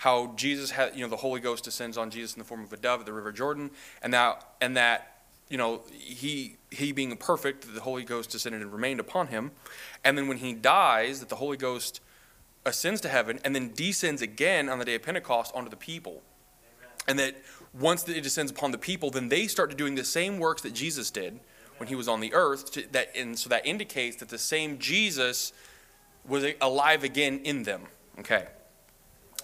how Jesus had, you know, the Holy Ghost descends on Jesus in the form of a dove at the River Jordan, and that, and that, you know, he he being perfect, the Holy Ghost descended and remained upon him, and then when he dies, that the Holy Ghost ascends to heaven and then descends again on the day of Pentecost onto the people, and that once it descends upon the people, then they start doing the same works that Jesus did when he was on the earth. To, that and so that indicates that the same Jesus was alive again in them. Okay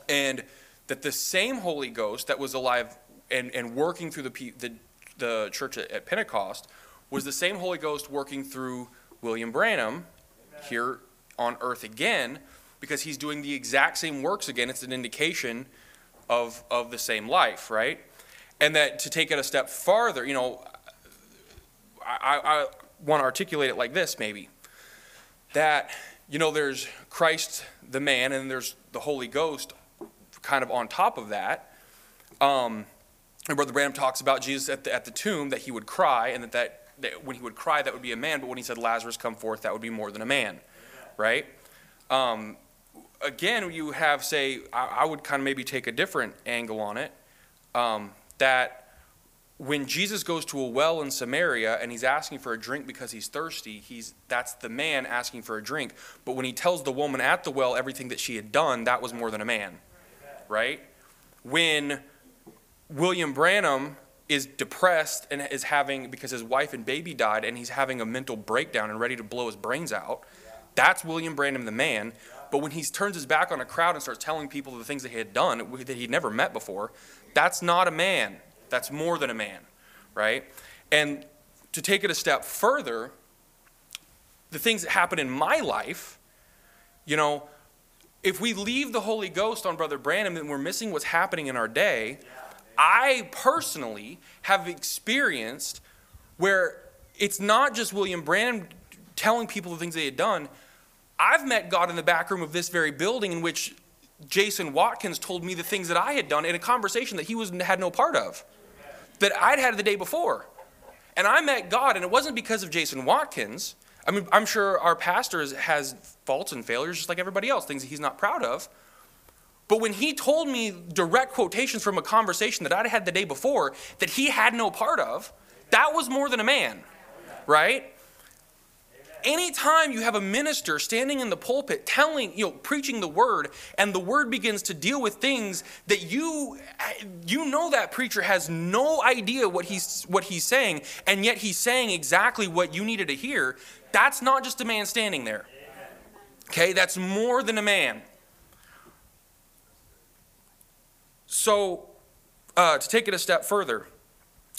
and that the same Holy Ghost that was alive and, and working through the, the, the church at, at Pentecost was the same Holy Ghost working through William Branham here on earth again because he's doing the exact same works again. It's an indication of, of the same life, right? And that to take it a step farther, you know, I, I want to articulate it like this maybe that, you know, there's Christ the man and there's the Holy Ghost kind of on top of that, um, and Brother Branham talks about Jesus at the, at the tomb that he would cry, and that, that, that when he would cry, that would be a man, but when he said, Lazarus, come forth, that would be more than a man, right? Um, again, you have, say, I, I, would kind of maybe take a different angle on it, um, that when Jesus goes to a well in Samaria and he's asking for a drink because he's thirsty, he's, that's the man asking for a drink. But when he tells the woman at the well everything that she had done, that was more than a man right? When William Branham is depressed and is having, because his wife and baby died, and he's having a mental breakdown and ready to blow his brains out, that's William Branham the man. But when he turns his back on a crowd and starts telling people the things that he had done that he'd never met before, that's not a man. That's more than a man, right? And to take it a step further, the things that happen in my life, you know, if we leave the Holy Ghost on Brother Branham, then we're missing what's happening in our day. I personally have experienced where it's not just William Branham telling people the things they had done. I've met God in the back room of this very building in which Jason Watkins told me the things that I had done in a conversation that he was had no part of, that I'd had the day before. And I met God, and it wasn't because of Jason Watkins. I mean, I'm sure our pastor has faults and failures just like everybody else, things that he's not proud of. But when he told me direct quotations from a conversation that I'd had the day before that he had no part of, that was more than a man, right? Anytime you have a minister standing in the pulpit telling, you know, preaching the word, and the word begins to deal with things that you you know that preacher has no idea what he's what he's saying, and yet he's saying exactly what you needed to hear, that's not just a man standing there. Okay, that's more than a man. So, uh, to take it a step further,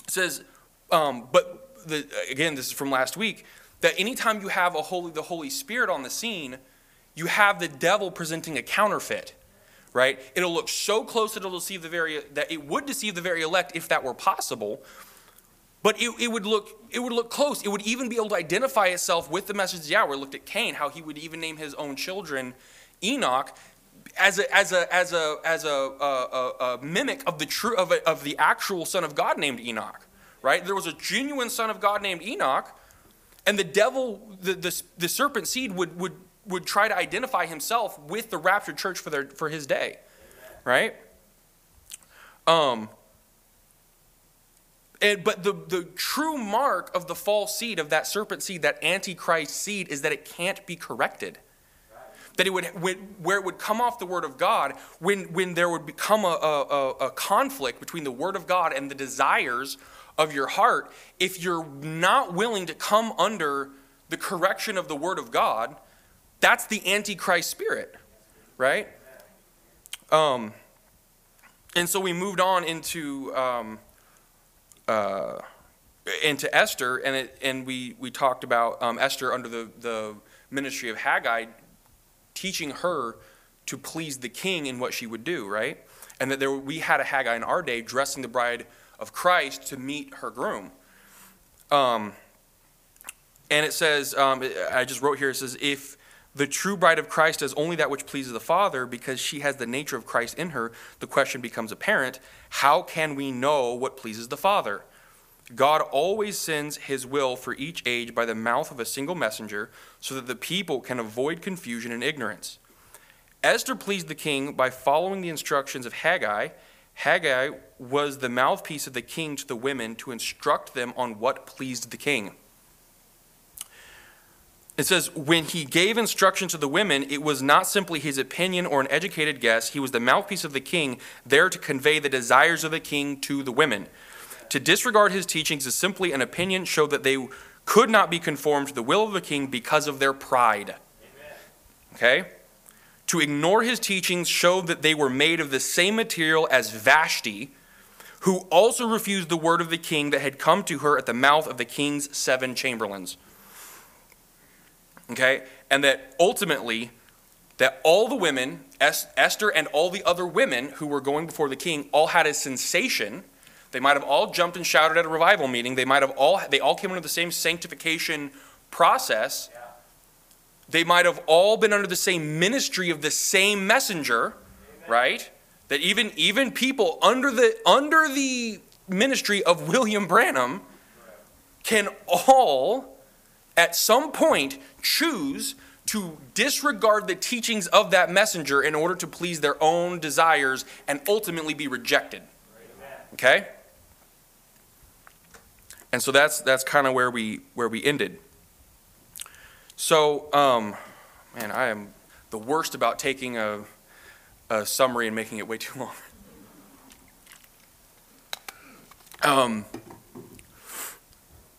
it says, um, but the, again, this is from last week that anytime you have a holy, the Holy Spirit on the scene, you have the devil presenting a counterfeit, right? It'll look so close that it'll deceive the very that it would deceive the very elect if that were possible. But it, it would look it would look close. It would even be able to identify itself with the message of Yahweh. Looked at Cain, how he would even name his own children Enoch as a as a as a as a, a, a mimic of the true of, of the actual son of God named Enoch. Right? There was a genuine son of God named Enoch and the devil, the, the, the serpent seed, would, would, would try to identify himself with the raptured church for, their, for his day. Right? Um, and, but the, the true mark of the false seed, of that serpent seed, that antichrist seed, is that it can't be corrected. That it would, where it would come off the word of God, when, when there would become a, a, a conflict between the word of God and the desires of your heart, if you're not willing to come under the correction of the Word of God, that's the Antichrist spirit, right? Um, and so we moved on into um, uh, into Esther, and it, and we we talked about um, Esther under the the ministry of Hegai, teaching her to please the king in what she would do, right? And that there we had a Hegai in our day dressing the bride of Christ to meet her groom. Um, and it says, um, I just wrote here, it says, if the true bride of Christ does only that which pleases the Father because she has the nature of Christ in her, the question becomes apparent how can we know what pleases the Father? God always sends his will for each age by the mouth of a single messenger so that the people can avoid confusion and ignorance. Esther pleased the king by following the instructions of Hegai. Hegai was the mouthpiece of the king to the women to instruct them on what pleased the king. It says, when he gave instruction to the women, it was not simply his opinion or an educated guess. He was the mouthpiece of the king, there to convey the desires of the king to the women. To disregard his teachings is simply an opinion, show that they could not be conformed to the will of the king because of their pride. Okay? To ignore his teachings showed that they were made of the same material as Vashti, who also refused the word of the king that had come to her at the mouth of the king's seven chamberlains okay? And that ultimately, that all the women, Esther and all the other women who were going before the king, all had a sensation. They might have all jumped and shouted at a revival meeting. They might have all, they all came under the same sanctification process. They might have all been under the same ministry of the same messenger, Amen. right? That even, even people under the, under the ministry of William Branham can all at some point choose to disregard the teachings of that messenger in order to please their own desires and ultimately be rejected. Okay? And so that's that's kind of where we where we ended. So, um, man, I am the worst about taking a, a summary and making it way too long. Um,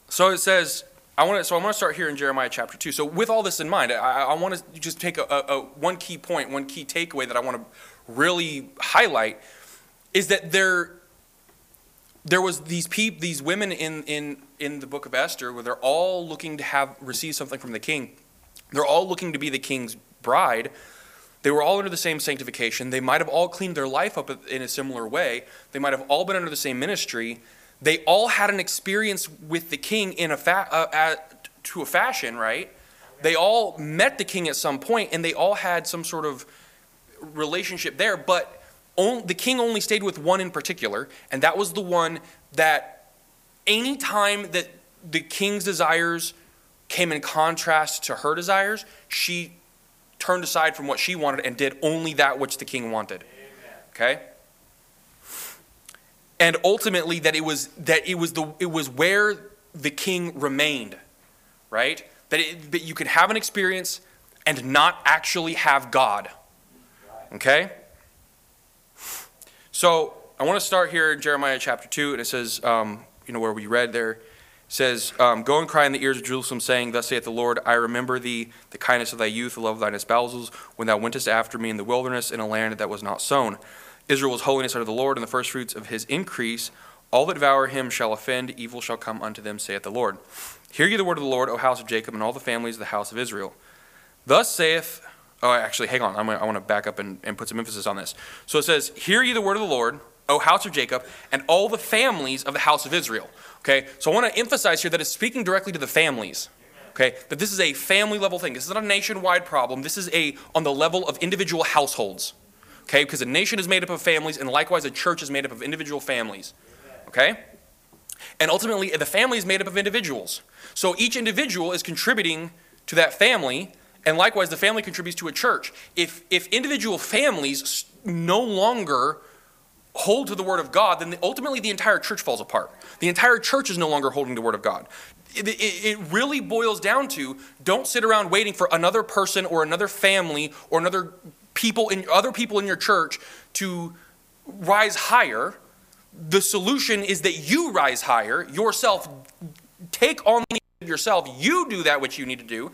so it says, I want to, so I want to start here in Jeremiah chapter 2. So with all this in mind, I, I want to just take a, a, one key point, one key takeaway that I want to really highlight is that there, there was these peop, these women in, in, in the book of Esther where they're all looking to have receive something from the king. They're all looking to be the king's bride. They were all under the same sanctification. They might have all cleaned their life up in a similar way. They might have all been under the same ministry they all had an experience with the king in a fa- uh, at, to a fashion, right? They all met the king at some point, and they all had some sort of relationship there. But the king only stayed with one in particular, and that was the one that any time that the king's desires came in contrast to her desires, she turned aside from what she wanted and did only that which the king wanted. Okay? and ultimately that it was that it was the it was where the king remained right? That, it, that you could have an experience and not actually have god. Okay so i want to start here in jeremiah chapter 2 and it says um, you know where we read there says um, go and cry in the ears of jerusalem saying thus saith the lord i remember thee the kindness of thy youth the love of thine espousals when thou wentest after me in the wilderness in a land that was not sown Israel holiness unto the Lord, and the firstfruits of his increase. All that devour him shall offend, evil shall come unto them, saith the Lord. Hear ye the word of the Lord, O house of Jacob, and all the families of the house of Israel. Thus saith, oh, actually, hang on, I'm gonna, I want to back up and, and put some emphasis on this. So it says, Hear ye the word of the Lord, O house of Jacob, and all the families of the house of Israel. Okay, so I want to emphasize here that it's speaking directly to the families. Okay, that this is a family level thing. This is not a nationwide problem. This is a on the level of individual households. Okay? Because a nation is made up of families, and likewise a church is made up of individual families. Okay? And ultimately, the family is made up of individuals. So each individual is contributing to that family, and likewise, the family contributes to a church. If, if individual families no longer hold to the Word of God, then ultimately the entire church falls apart. The entire church is no longer holding the Word of God. It, it, it, really boils down to don't sit around waiting for another person or another family or another people in other people in your church to rise higher. The solution is that you rise higher yourself. Take on yourself. You do that which you need to do.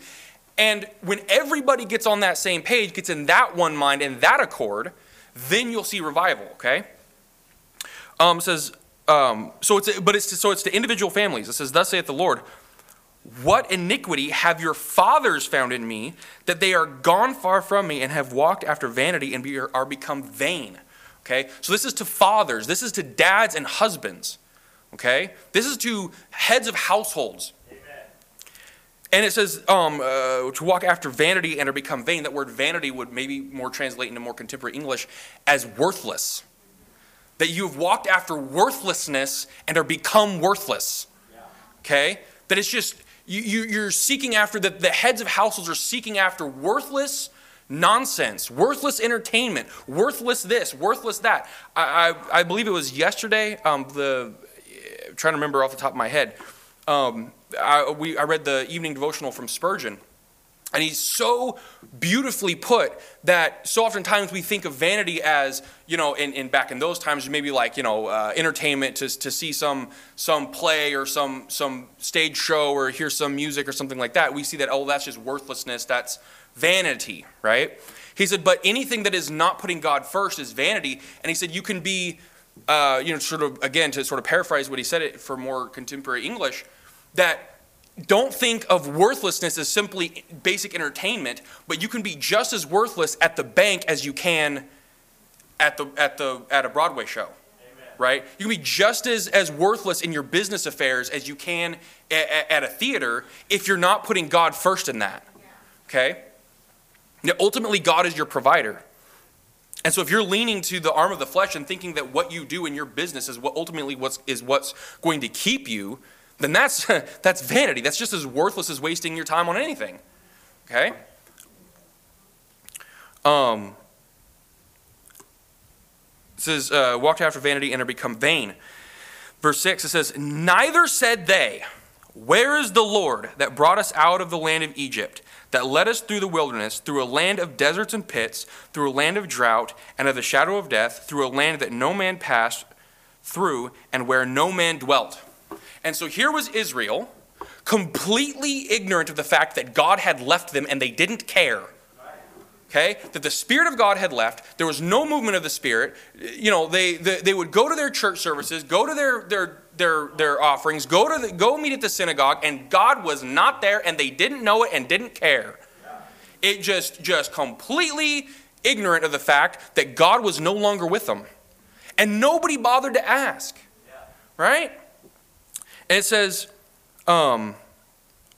And when everybody gets on that same page, gets in that one mind and that accord, then you'll see revival. Okay. Um, says um, so it's but it's so it's to individual families. It says, "Thus saith the Lord." What iniquity have your fathers found in me that they are gone far from me and have walked after vanity and be, are become vain? Okay, so this is to fathers, this is to dads and husbands. Okay, this is to heads of households. And it says um, uh, to walk after vanity and are become vain. That word vanity would maybe more translate into more contemporary English as worthless. That you have walked after worthlessness and are become worthless. Okay? That it's just you, you, are seeking after, the, the heads of households are seeking after worthless, nonsense, worthless entertainment, worthless this, worthless that. I, I, I believe it was yesterday, um, the, I'm trying to remember off the top of my head, um, I, we, I read the evening devotional from Spurgeon. And he's so beautifully put that so oftentimes we think of vanity as, you know, in, in back in those times, maybe like, you know, uh, entertainment to, to see some, some play or some, some stage show or hear some music or something like that. We see that, oh, that's just worthlessness. That's vanity, right? He said, but anything that is not putting God first is vanity. And he said, you can be, uh, you know, sort of, again, to sort of paraphrase what he said it for more contemporary English, that don't think of worthlessness as simply basic entertainment, but you can be just as worthless at the bank as you can at the at the at a Broadway show. Amen. Right? You can be just as, as worthless in your business affairs as you can at, at a theater if you're not putting God first in that. Okay? Now, ultimately, God is your provider. And so if you're leaning to the arm of the flesh and thinking that what you do in your business is what ultimately what's, is what's going to keep you, then that's, that's vanity. That's just as worthless as wasting your time on anything. Okay? Um, it says, uh, walked after vanity and are become vain. Verse 6, it says, Neither said they, Where is the Lord that brought us out of the land of Egypt, that led us through the wilderness, through a land of deserts and pits, through a land of drought and of the shadow of death, through a land that no man passed through, and where no man dwelt? And so here was Israel, completely ignorant of the fact that God had left them and they didn't care. Okay? That the Spirit of God had left. There was no movement of the Spirit. You know, they, they, they would go to their church services, go to their, their, their, their offerings, go, to the, go meet at the synagogue, and God was not there and they didn't know it and didn't care. It just, just completely ignorant of the fact that God was no longer with them. And nobody bothered to ask. Right? And it says, um,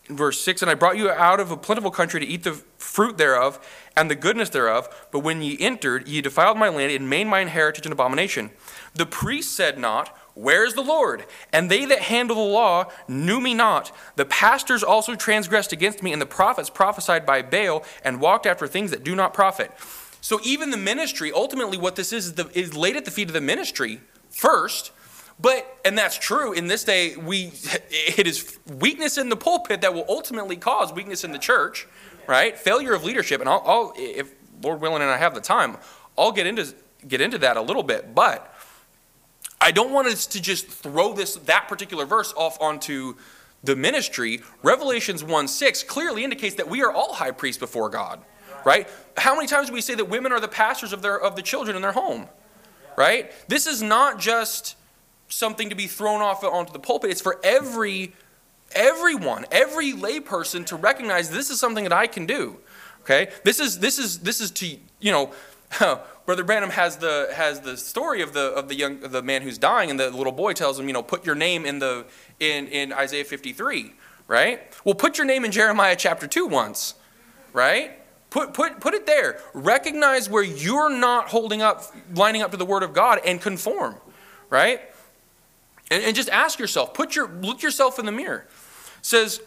verse 6 And I brought you out of a plentiful country to eat the fruit thereof and the goodness thereof. But when ye entered, ye defiled my land and made mine heritage an abomination. The priest said not, Where is the Lord? And they that handle the law knew me not. The pastors also transgressed against me, and the prophets prophesied by Baal and walked after things that do not profit. So even the ministry, ultimately, what this is, is, the, is laid at the feet of the ministry first but, and that's true, in this day, we, it is weakness in the pulpit that will ultimately cause weakness in the church, right? Failure of leadership. And I'll, I'll if Lord willing and I have the time, I'll get into, get into that a little bit. But I don't want us to just throw this, that particular verse off onto the ministry. Revelations 1 6 clearly indicates that we are all high priests before God, right? How many times do we say that women are the pastors of, their, of the children in their home, right? This is not just something to be thrown off onto the pulpit. It's for every everyone, every layperson to recognize this is something that I can do. Okay? This is this is this is to, you know, Brother Branham has the has the story of the of the young the man who's dying and the little boy tells him, you know, put your name in the in in Isaiah 53, right? Well, put your name in Jeremiah chapter 2 once, right? Put, put, put it there. Recognize where you're not holding up, lining up to the Word of God and conform, right? And, and just ask yourself, put your, look yourself in the mirror. It says,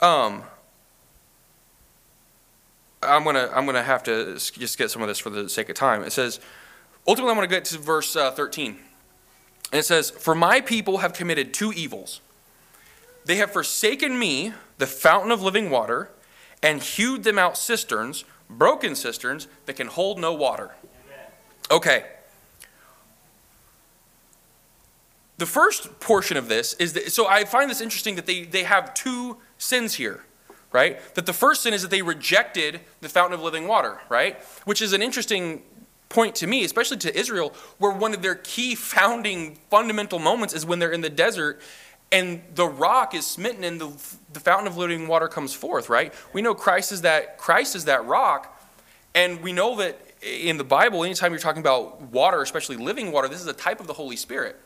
um, I'm gonna I'm gonna have to just get some of this for the sake of time. It says, ultimately, I'm gonna get to verse uh, 13, and it says, "For my people have committed two evils. They have forsaken me, the fountain of living water, and hewed them out cisterns, broken cisterns that can hold no water." Okay, The first portion of this is that, so I find this interesting that they, they have two sins here, right? That the first sin is that they rejected the fountain of living water, right? Which is an interesting point to me, especially to Israel, where one of their key founding fundamental moments is when they're in the desert and the rock is smitten and the, the fountain of living water comes forth, right? We know Christ is that Christ is that rock, and we know that in the Bible, anytime you're talking about water, especially living water, this is a type of the Holy Spirit.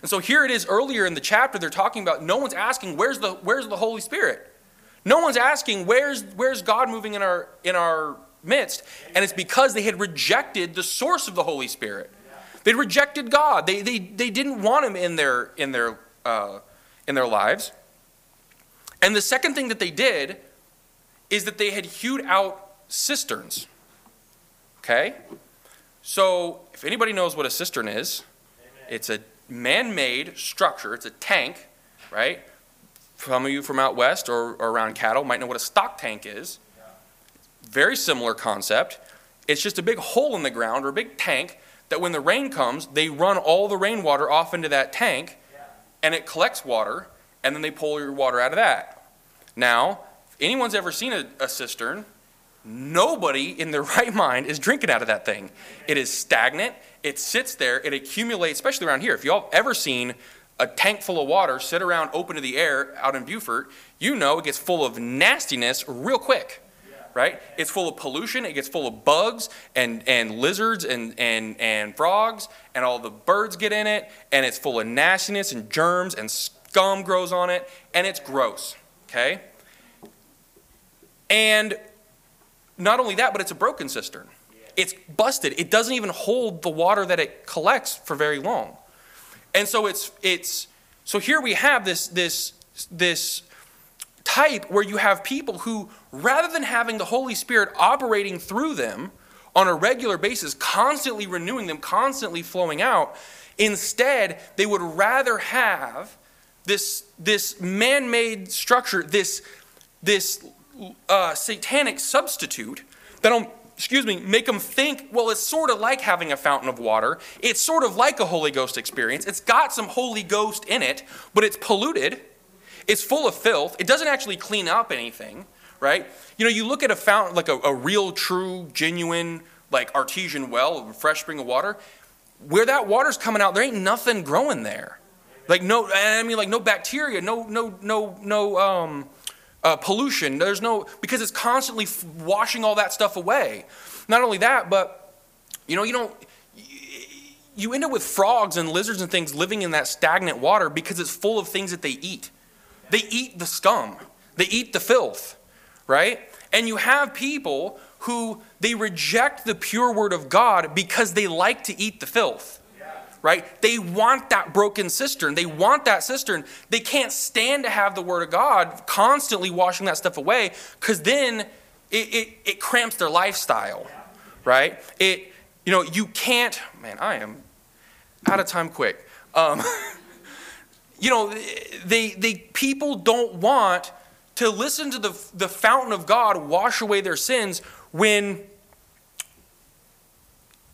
And so here it is earlier in the chapter, they're talking about no one's asking, where's the, where's the Holy Spirit? No one's asking, where's, where's God moving in our, in our midst? And it's because they had rejected the source of the Holy Spirit. They rejected God. They, they, they didn't want Him in their, in, their, uh, in their lives. And the second thing that they did is that they had hewed out cisterns. Okay? So, if anybody knows what a cistern is, it's a man made structure, it's a tank, right? Some of you from out west or, or around cattle might know what a stock tank is. Very similar concept. It's just a big hole in the ground or a big tank that when the rain comes, they run all the rainwater off into that tank and it collects water and then they pull your water out of that. Now, if anyone's ever seen a, a cistern, nobody in their right mind is drinking out of that thing. It is stagnant, it sits there, it accumulates, especially around here. If y'all have ever seen a tank full of water sit around open to the air out in Beaufort, you know it gets full of nastiness real quick. Right? It's full of pollution, it gets full of bugs and, and lizards and, and, and frogs, and all the birds get in it, and it's full of nastiness and germs, and scum grows on it, and it's gross. Okay? And not only that, but it's a broken cistern. It's busted. It doesn't even hold the water that it collects for very long. And so it's it's so here we have this this this type where you have people who rather than having the Holy Spirit operating through them on a regular basis, constantly renewing them, constantly flowing out, instead they would rather have this this man-made structure, this this uh, satanic substitute that'll excuse me, make them think, well, it's sort of like having a fountain of water. It's sort of like a Holy Ghost experience. It's got some Holy Ghost in it, but it's polluted. It's full of filth. It doesn't actually clean up anything, right? You know, you look at a fountain, like a, a real, true, genuine, like artesian well, a fresh spring of water, where that water's coming out, there ain't nothing growing there. Like no, I mean, like no bacteria, no, no, no, no, um, uh, pollution. There's no, because it's constantly washing all that stuff away. Not only that, but, you know, you don't, you end up with frogs and lizards and things living in that stagnant water because it's full of things that they eat. They eat the scum, they eat the filth, right? And you have people who they reject the pure word of God because they like to eat the filth right? They want that broken cistern. They want that cistern. They can't stand to have the Word of God constantly washing that stuff away because then it, it, it cramps their lifestyle, right? It, you know, you can't, man, I am out of time quick. Um, you know, they, they, people don't want to listen to the, the fountain of God wash away their sins when,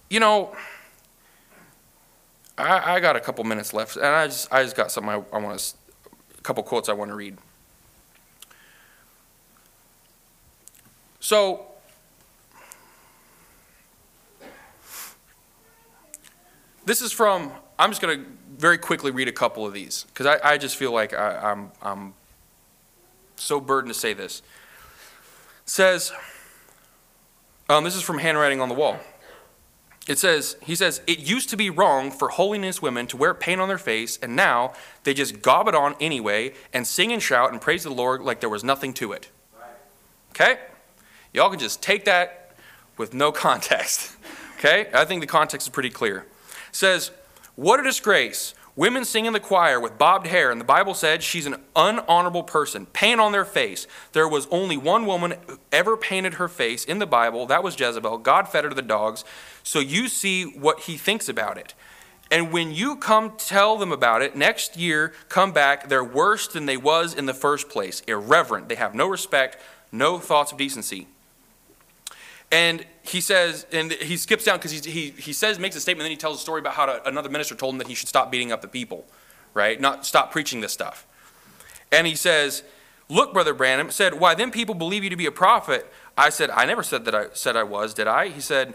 you know, I, I got a couple minutes left, and I just I just got something I, I want to a couple quotes I want to read. So. This is from, I'm just going to very quickly read a couple of these because I, I just feel like I, I'm, I'm so burdened to say this. It says, um, this is from Handwriting on the Wall it says, he says, it used to be wrong for holiness women to wear paint on their face, and now they just gob it on anyway and sing and shout and praise the Lord like there was nothing to it. Okay? Y'all can just take that with no context. Okay? I think the context is pretty clear. It says, What a disgrace. Women sing in the choir with bobbed hair, and the Bible said she's an unhonorable person. Paint on their face. There was only one woman who ever painted her face in the Bible. That was Jezebel. God fed her to the dogs. So you see what he thinks about it. And when you come tell them about it, next year come back, they're worse than they was in the first place. Irreverent. They have no respect, no thoughts of decency. And he says, and he skips down because he, he says, makes a statement, then he tells a story about how to, another minister told him that he should stop beating up the people, right? Not stop preaching this stuff. And he says, Look, Brother Branham, said, Why then people believe you to be a prophet? I said, I never said that I said I was, did I? He said,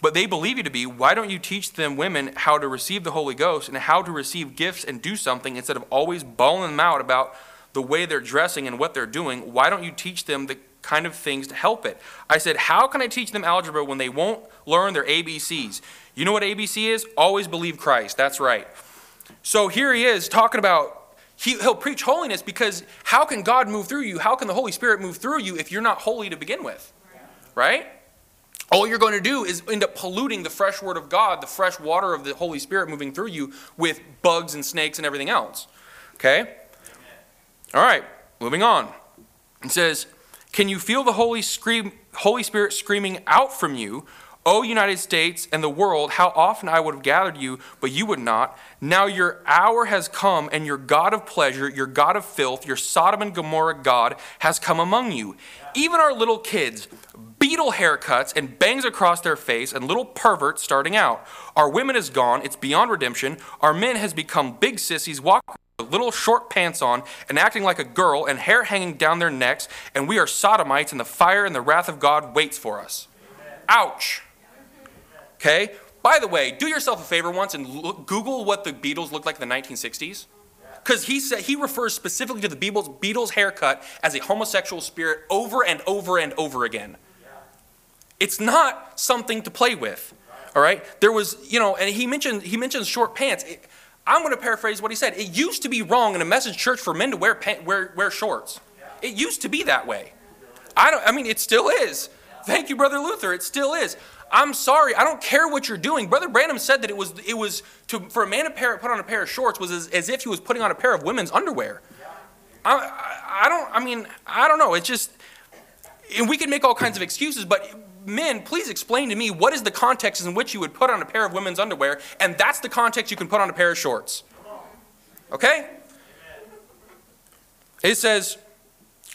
But they believe you to be. Why don't you teach them women how to receive the Holy Ghost and how to receive gifts and do something instead of always bawling them out about the way they're dressing and what they're doing? Why don't you teach them the kind of things to help it. I said, How can I teach them algebra when they won't learn their ABCs? You know what ABC is? Always believe Christ. That's right. So here he is talking about he, will preach holiness because how can God move through you? How can the Holy Spirit move through you if you're not holy to begin with? Right? All you're going to do is end up polluting the fresh word of God, the fresh water of the Holy Spirit moving through you with bugs and snakes and everything else. Okay? All right, moving on. It says, can you feel the Holy, scream, Holy Spirit screaming out from you, O United States and the world, how often I would have gathered you, but you would not. Now your hour has come, and your God of pleasure, your God of filth, your Sodom and Gomorrah God has come among you. Even our little kids, Beatle haircuts and bangs across their face, and little perverts starting out. Our women is gone, it's beyond redemption. Our men has become big sissies, with little short pants on and acting like a girl and hair hanging down their necks, and we are sodomites, and the fire and the wrath of God waits for us. Ouch. Okay? By the way, do yourself a favor once and look, Google what the Beatles looked like in the 1960s. Because he said he refers specifically to the Beatles, Beatles haircut as a homosexual spirit over and over and over again. It's not something to play with. All right? There was, you know, and he mentioned he mentions short pants. It, I'm going to paraphrase what he said. It used to be wrong in a message church for men to wear pant, wear, wear shorts. It used to be that way. I don't I mean it still is. Thank you brother Luther. It still is. I'm sorry. I don't care what you're doing. Brother Branham said that it was it was to for a man to pair, put on a pair of shorts was as, as if he was putting on a pair of women's underwear. I, I, don't. I mean, I don't know. It's just, and we can make all kinds of excuses, but men, please explain to me what is the context in which you would put on a pair of women's underwear, and that's the context you can put on a pair of shorts. Okay? It says,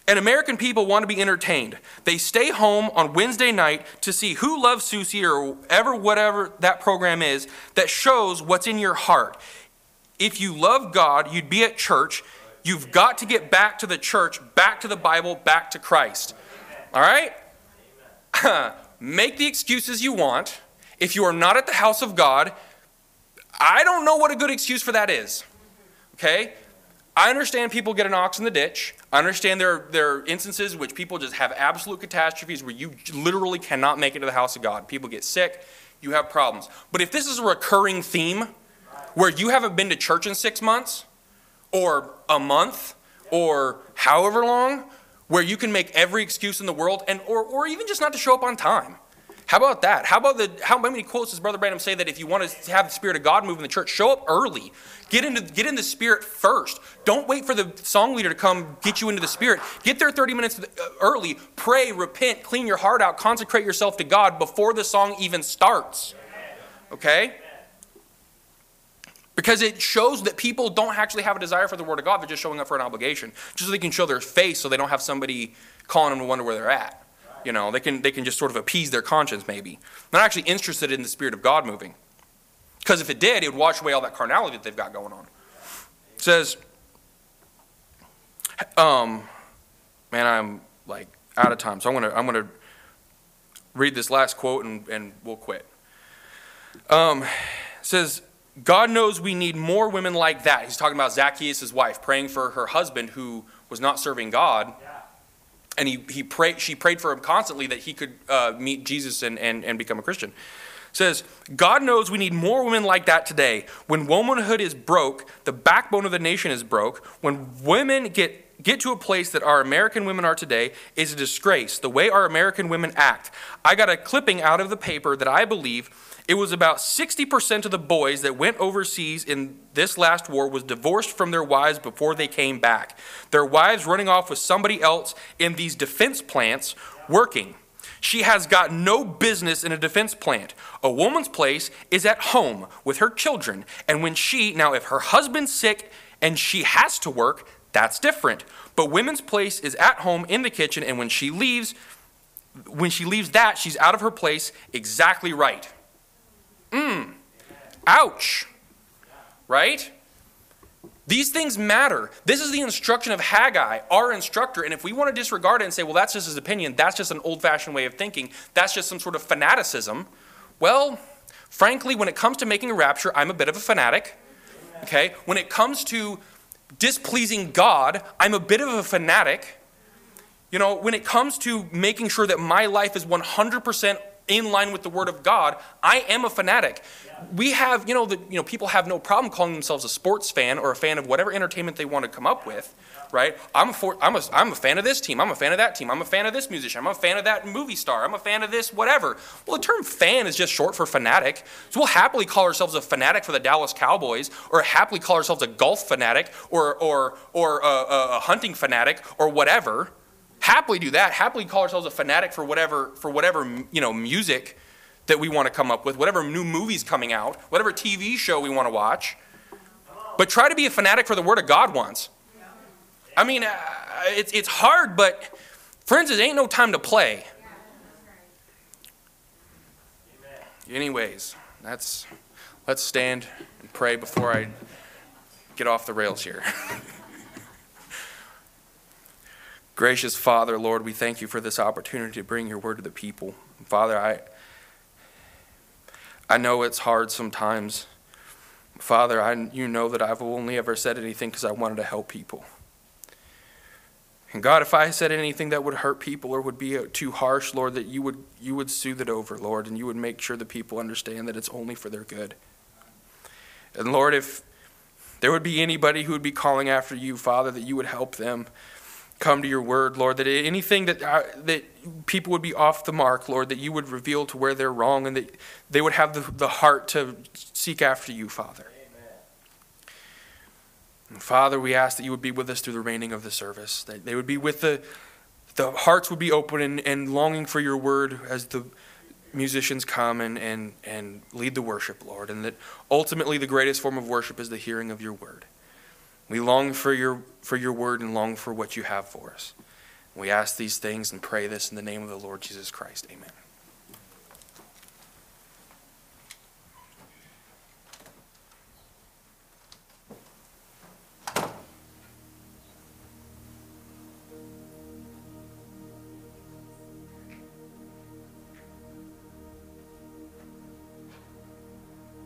and American people want to be entertained. They stay home on Wednesday night to see Who Loves Susie or ever whatever that program is that shows what's in your heart. If you love God, you'd be at church. You've got to get back to the church, back to the Bible, back to Christ. All right? Make the excuses you want. If you are not at the house of God, I don't know what a good excuse for that is. Okay? I understand people get an ox in the ditch. I understand there, there are instances in which people just have absolute catastrophes where you literally cannot make it to the house of God. People get sick, you have problems. But if this is a recurring theme where you haven't been to church in six months, or a month, or however long, where you can make every excuse in the world, and or, or even just not to show up on time. How about that? How about the how many quotes does Brother Branham say that if you want to have the Spirit of God move in the church, show up early. Get into get in the Spirit first. Don't wait for the song leader to come get you into the Spirit. Get there 30 minutes uh, early. Pray, repent, clean your heart out, consecrate yourself to God before the song even starts. Okay? Because it shows that people don't actually have a desire for the Word of God. They're just showing up for an obligation. Just so they can show their face so they don't have somebody calling them to wonder where they're at. You know, they can, they can just sort of appease their conscience, maybe. They're not actually interested in the Spirit of God moving. Because if it did, it would wash away all that carnality that they've got going on. It says, um, man, I'm like out of time. So I'm to I'm gonna read this last quote and, and we'll quit. Um, says, God knows we need more women like that. He's talking about Zacchaeus' wife praying for her husband who was not serving God. Yeah and he, he prayed, she prayed for him constantly that he could uh, meet Jesus and, and, and become a Christian. says, God knows we need more women like that today. When womanhood is broke, the backbone of the nation is broke. When women get, get to a place that our American women are today is a disgrace. The way our American women act. I got a clipping out of the paper that I believe it was about 60% of the boys that went overseas in this last war was divorced from their wives before they came back. Their wives running off with somebody else in these defense plants working. She has got no business in a defense plant. A woman's place is at home with her children. And when she, now if her husband's sick and she has to work, that's different. But women's place is at home in the kitchen and when she leaves, when she leaves that, she's out of her place exactly right. Mmm. Ouch. Right? These things matter. This is the instruction of Hegai, our instructor. And if we want to disregard it and say, well, that's just his opinion, that's just an old fashioned way of thinking, that's just some sort of fanaticism, well, frankly, when it comes to making a rapture, I'm a bit of a fanatic. Okay? When it comes to displeasing God, I'm a bit of a fanatic. You know, when it comes to making sure that my life is 100% in line with the Word of God, I am a fanatic. We have, you know, the, you know, people have no problem calling themselves a sports fan or a fan of whatever entertainment they want to come up with, right? I'm a, for, I'm, a, I'm a fan of this team. I'm a fan of that team. I'm a fan of this musician. I'm a fan of that movie star. I'm a fan of this whatever. Well, the term fan is just short for fanatic. So we'll happily call ourselves a fanatic for the Dallas Cowboys or happily call ourselves a golf fanatic or, or, or a, a hunting fanatic or whatever happily do that. Happily call ourselves a fanatic for whatever for whatever you know music that we want to come up with, whatever new movies coming out, whatever TV show we want to watch. But try to be a fanatic for the Word of God once. I mean, uh, it's it's hard, but friends, it ain't no time to play. Anyways, that's let's stand and pray before I get off the rails here. Gracious Father, Lord, we thank you for this opportunity to bring your word to the people. Father, I I know it's hard sometimes. Father, I, you know that I've only ever said anything because I wanted to help people. And God, if I said anything that would hurt people or would be uh, too harsh, Lord, that you would you would soothe it over, Lord, and you would make sure the people understand that it's only for their good. And Lord, if there would be anybody who would be calling after you, Father, that you would help them come to your word, Lord, that anything that, uh, that people would be off the mark, Lord, that you would reveal to where they're wrong and that they would have the, the heart to seek after you, Father. Father, we ask that you would be with us through the remaining of the service, that they would be with the, the hearts would be open and, and longing for your word as the musicians come and, and, and lead the worship, Lord, and that ultimately the greatest form of worship is the hearing of your word. We long for your, for your word and long for what you have for us. We ask these things and pray this in the name of the Lord Jesus Christ. Amen.